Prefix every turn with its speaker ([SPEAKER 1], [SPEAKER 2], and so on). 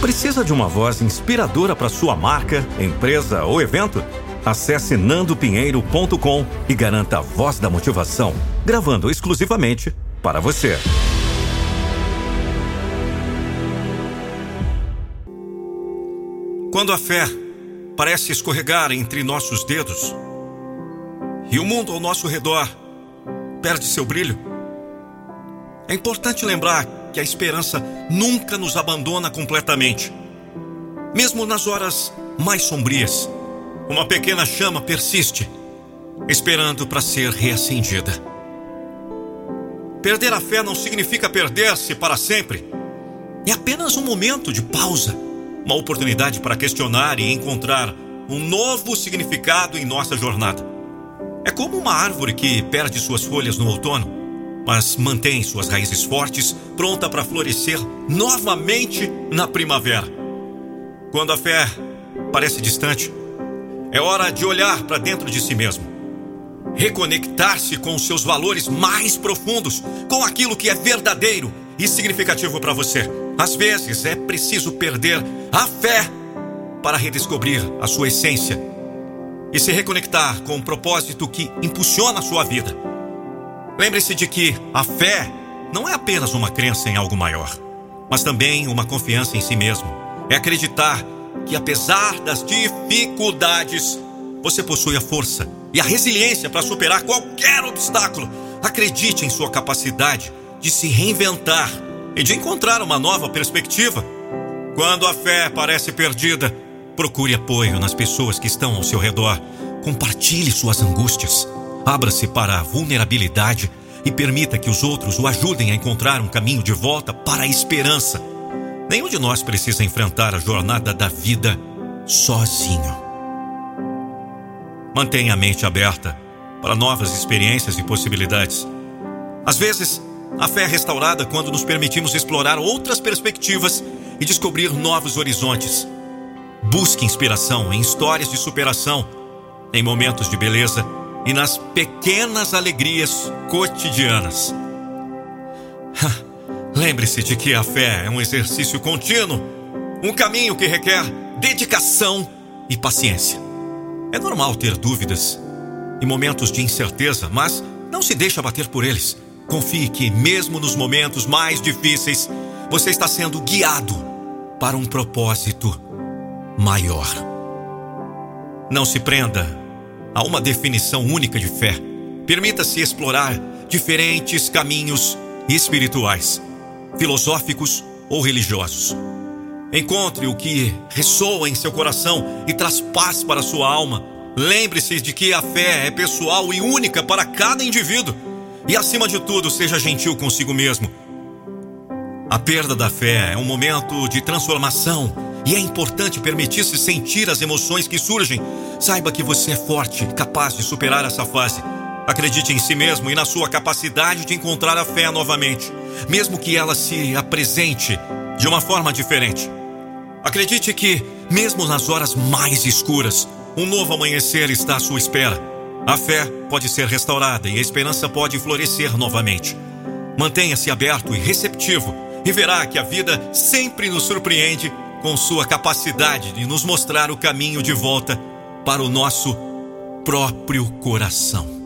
[SPEAKER 1] Precisa de uma voz inspiradora para sua marca, empresa ou evento? Acesse nandopinheiro.com e garanta a voz da motivação, gravando exclusivamente para você. Quando a fé parece escorregar entre nossos dedos e o mundo ao nosso redor perde seu brilho, é importante lembrar que a esperança nunca nos abandona completamente. Mesmo nas horas mais sombrias, uma pequena chama persiste, esperando para ser reacendida. Perder a fé não significa perder-se para sempre. É apenas um momento de pausa, uma oportunidade para questionar e encontrar um novo significado em nossa jornada. É como uma árvore que perde suas folhas no outono mas mantém suas raízes fortes, pronta para florescer novamente na primavera. Quando a fé parece distante, é hora de olhar para dentro de si mesmo, reconectar-se com os seus valores mais profundos, com aquilo que é verdadeiro e significativo para você. Às vezes é preciso perder a fé para redescobrir a sua essência e se reconectar com o propósito que impulsiona a sua vida. Lembre-se de que a fé não é apenas uma crença em algo maior, mas também uma confiança em si mesmo. É acreditar que, apesar das dificuldades, você possui a força e a resiliência para superar qualquer obstáculo. Acredite em sua capacidade de se reinventar e de encontrar uma nova perspectiva. Quando a fé parece perdida, procure apoio nas pessoas que estão ao seu redor. Compartilhe suas angústias. Abra-se para a vulnerabilidade e permita que os outros o ajudem a encontrar um caminho de volta para a esperança. Nenhum de nós precisa enfrentar a jornada da vida sozinho. Mantenha a mente aberta para novas experiências e possibilidades. Às vezes, a fé é restaurada quando nos permitimos explorar outras perspectivas e descobrir novos horizontes. Busque inspiração em histórias de superação, em momentos de beleza e nas pequenas alegrias cotidianas. Lembre-se de que a fé é um exercício contínuo, um caminho que requer dedicação e paciência. É normal ter dúvidas e momentos de incerteza, mas não se deixe abater por eles. Confie que, mesmo nos momentos mais difíceis, você está sendo guiado para um propósito maior. Não se prenda a uma definição única de fé. Permita-se explorar diferentes caminhos espirituais, filosóficos ou religiosos. Encontre o que ressoa em seu coração e traz paz para sua alma. Lembre-se de que a fé é pessoal e única para cada indivíduo. E acima de tudo, seja gentil consigo mesmo. A perda da fé é um momento de transformação e é importante permitir-se sentir as emoções que surgem. Saiba que você é forte, capaz de superar essa fase. Acredite em si mesmo e na sua capacidade de encontrar a fé novamente, mesmo que ela se apresente de uma forma diferente. Acredite que, mesmo nas horas mais escuras, um novo amanhecer está à sua espera. A fé pode ser restaurada e a esperança pode florescer novamente. Mantenha-se aberto e receptivo e verá que a vida sempre nos surpreende com sua capacidade de nos mostrar o caminho de volta para o nosso próprio coração.